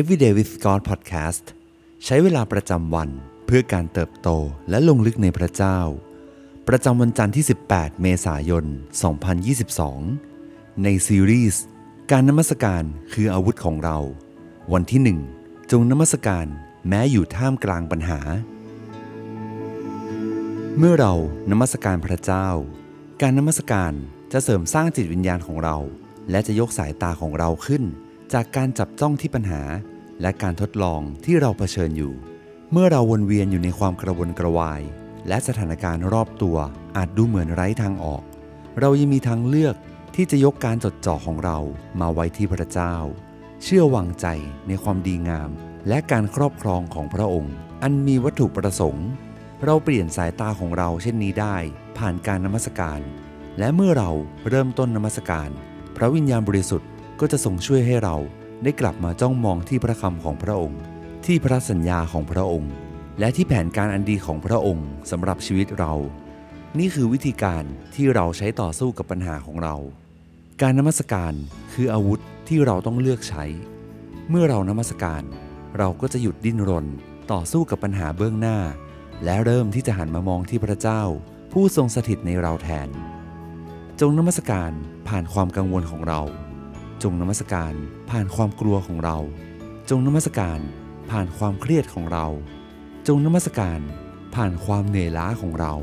Everyday with God Podcast ใช้เวลาประจำวันเพื่อการเติบโตและลงลึกในพระเจ้า ประจำวันจันทร์ที่ 18 เมษายน 2022 ในซีรีส์การนมัสการคืออาวุธของเรา วันที่ 1 จงนมัสการแม้อยู่ท่ามกลางปัญหา เมื่อเรานมัสการพระเจ้า การนมัสการจะเสริมสร้างจิตวิญญาณของเรา และจะยกสายตาของเราขึ้น จากการจับจ้องที่ปัญหา และการทดลองที่เราเผชิญอยู่ เมื่อเราวนเวียนอยู่ในความกระวนกระวาย และสถานการณ์รอบตัวอาจดูเหมือนไร้ทางออก เรายังมีทางเลือกที่จะยกการจดจ่อของเรามาไว้ที่พระเจ้า เชื่อวางใจในความดีงาม และการครอบครองของพระองค์ อันมีวัตถุประสงค์ เราเปลี่ยนสายตาของเราเช่นนี้ได้ ผ่านการนมัสการ และเมื่อเราเริ่มต้นนมัสการ พระวิญญาณบริสุทธิ์ ก็จะทรงช่วยให้เราได้กลับมาจ้องมองที่พระคำของพระองค์ ที่พระสัญญาของพระองค์ และที่แผนการอันดีของพระองค์สำหรับชีวิตเรา นี่คือวิธีการที่เราใช้ต่อสู้กับปัญหาของเรา การนมัสการคืออาวุธที่เราต้องเลือกใช้ เมื่อเรานมัสการ เราก็จะหยุดดิ้นรน ต่อสู้กับปัญหาเบื้องหน้า และเริ่มที่จะหันมามองที่พระเจ้า ผู้ทรงสถิตในเราแทน จงนมัสการผ่านความกังวลของเรา จงนมัสการผ่านความกลัวของเรา จงนมัสการผ่านความเครียดของเรา จงนมัสการผ่านความเหนื่อยล้าของเรา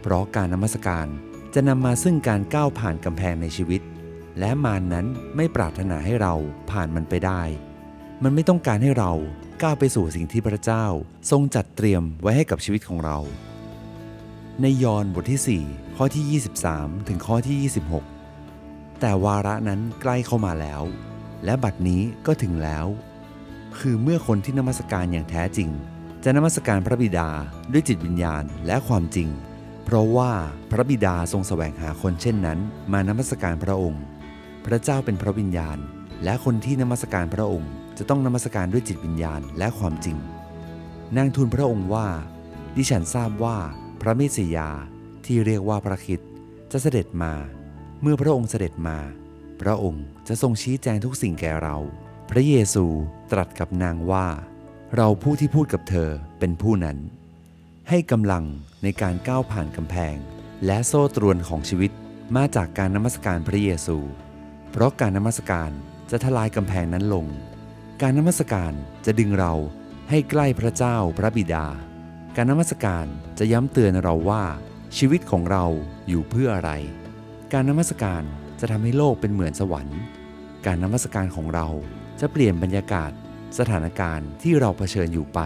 เพราะการนมัสการจะนำมาซึ่งการก้าวผ่านกำแพงในชีวิต และมานนั้นไม่ปรารถนาให้เราผ่านมันไปได้ มันไม่ต้องการให้เราก้าวไปสู่สิ่งที่พระเจ้าทรงจัดเตรียมไว้ให้กับชีวิตของเรา ในยอห์นบทที่ 4 ข้อที่ 23 ถึงข้อที่ 26 แต่วาระนั้นใกล้เข้ามาแล้ว และบัดนี้ก็ถึงแล้ว คือเมื่อคนที่นมัสการอย่างแท้จริง จะนมัสการพระบิดาด้วยจิตวิญญาณและความจริง เพราะว่าพระบิดาทรงแสวงหาคนเช่นนั้น มานมัสการพระองค์ พระเจ้าเป็นพระวิญญาณ และคนที่นมัสการพระองค์ จะต้องนมัสการด้วยจิตวิญญาณและความจริง นางทูลพระองค์ว่า ดิฉันทราบว่าพระเมสสิยาที่เรียกว่าพระคิดจะเสด็จมา เมื่อพระองค์เสด็จมา พระองค์จะทรงชี้แจงทุกสิ่งแก่เรา พระเยซูตรัสกับนางว่า เราผู้ที่พูดกับเธอเป็นผู้นั้น ให้กำลังในการก้าวผ่านกำแพง และโซ่ตรวนของชีวิตมาจากการนมัสการพระเยซู เพราะการนมัสการจะทลายกำแพงนั้นลง การนมัสการจะดึงเราให้ใกล้พระเจ้าพระบิดา การนมัสการจะย้ำเตือนเราว่าชีวิตของเราอยู่เพื่ออะไร การนมัสการจะทำให้โลกเป็นเหมือนสวรรค์ การนมัสการของเราจะเปลี่ยนบรรยากาศ สถานการณ์ที่เราเผชิญอยู่ไป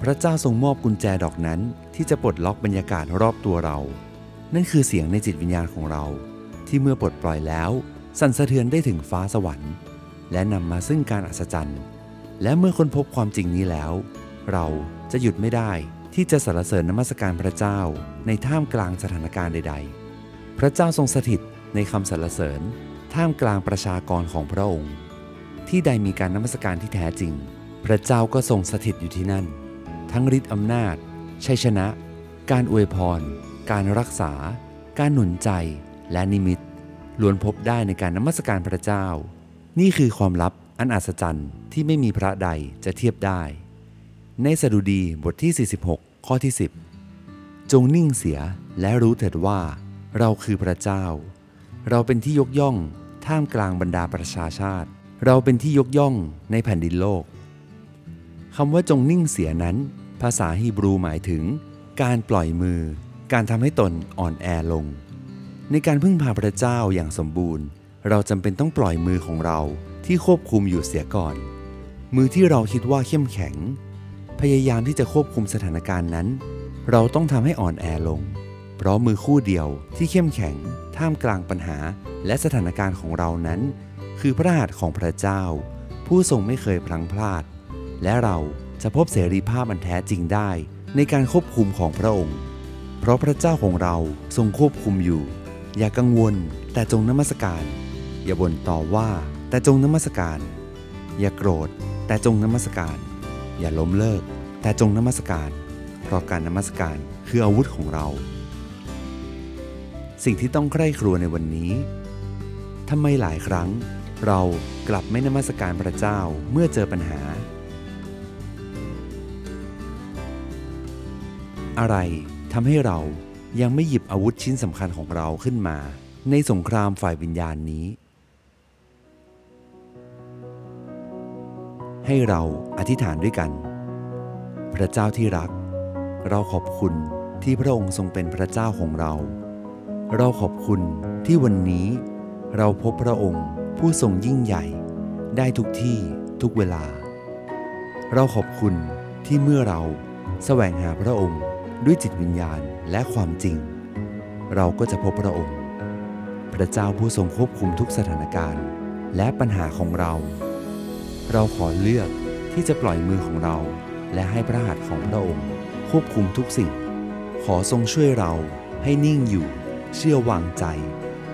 พระเจ้าทรงมอบกุญแจดอกนั้น ที่จะปลดล็อกบรรยากาศรอบตัวเรา นั่นคือเสียงในจิตวิญญาณของเรา ที่เมื่อปลดปล่อยแล้ว สั่นสะเทือนได้ถึงฟ้าสวรรค์ และนำมาซึ่งการอัศจรรย์ และเมื่อค้นพบความจริงนี้แล้ว เราจะหยุดไม่ได้ที่จะสรรเสริญนมัสการพระเจ้าในท่ามกลางสถานการณ์ใด ๆ พระเจ้าทรงสถิตในคำสรรเสริญ ท่ามกลางประชากรของพระองค์ ที่ใดมีการนมัสการที่แท้จริง พระเจ้าก็ทรงสถิตอยู่ที่นั่น ทั้งฤทธิ์อำนาจ ชัยชนะ การอวยพร การรักษา การหนุนใจ และนิมิต ล้วนพบได้ในการนมัสการพระเจ้า นี่คือความลับอันอัศจรรย์ที่ไม่มีพระใดจะเทียบได้ ในสดุดีบทที่ 46 ข้อที่ 10 จงนิ่งเสียและรู้เถิดว่า เราคือพระเจ้า เราเป็นที่ยกย่องท่ามกลางบรรดาประชาชาติ เราเป็นที่ยกย่องในแผ่นดินโลกคำว่าจงนิ่งเสียนั้น ภาษาฮีบรูหมายถึง การปล่อยมือ การทำให้ตนอ่อนแอลง ในการพึ่งพาพระเจ้าอย่างสมบูรณ์ เราจำเป็นต้องปล่อยมือของเราที่ควบคุมอยู่เสียก่อน มือที่เราคิดว่าเข้มแข็ง พยายามที่จะควบคุมสถานการณ์นั้น เราต้องทำให้อ่อนแอลง เพราะมือคู่เดียวที่เข้มแข็ง ท่ามกลางปัญหาและสถานการณ์ของเรานั้น คือพระหัตถ์ของพระเจ้า ผู้ทรงไม่เคยพลังพลาด และเราจะพบเสรีภาพอันแท้จริงได้ ในการควบคุมของพระองค์ เพราะพระเจ้าของเราทรงควบคุมอยู่ อย่ากังวล แต่จงนมัสการ อย่าบ่นต่อว่าแต่จงนมัสการ อย่าโกรธ แต่จงนมัสการ อย่าล้มเลิก แต่จงนมัสการ เพราะการนมัสการคืออาวุธของเรา สิ่งที่ต้องใคร่ครัวในวันนี้ทำไมหลายครั้ง เรากลับไม่นมัสการพระเจ้าเมื่อเจอปัญหา อะไรทำให้เรายังไม่หยิบอาวุธชิ้นสำคัญของเราขึ้นมา ในสงครามฝ่ายวิญญาณนี้ ให้เราอธิษฐานด้วยกัน พระเจ้าที่รัก เราขอบคุณที่พระองค์ทรงเป็นพระเจ้าของเรา เราขอบคุณที่วันนี้เราพบพระองค์ผู้ทรงยิ่งใหญ่ ได้ทุกที่ทุกเวลา เราขอบคุณที่เมื่อเราแสวงหาพระองค์ด้วยจิตวิญญาณและความจริง เราก็จะพบพระองค์ พระเจ้าผู้ทรงควบคุมทุกสถานการณ์ และปัญหาของเรา เราขอเลือกที่จะปล่อยมือของเรา และให้พระหัตถ์ของพระองค์ ควบคุมทุกสิ่ง ขอทรงช่วยเราให้นิ่งอยู่ เชื่อวางใจ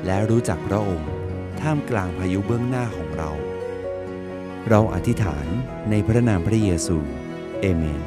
และรู้จักพระองค์ ท่ามกลางพายุเบื้องหน้าของเรา เราอธิษฐานในพระนามพระเยซู เอเมน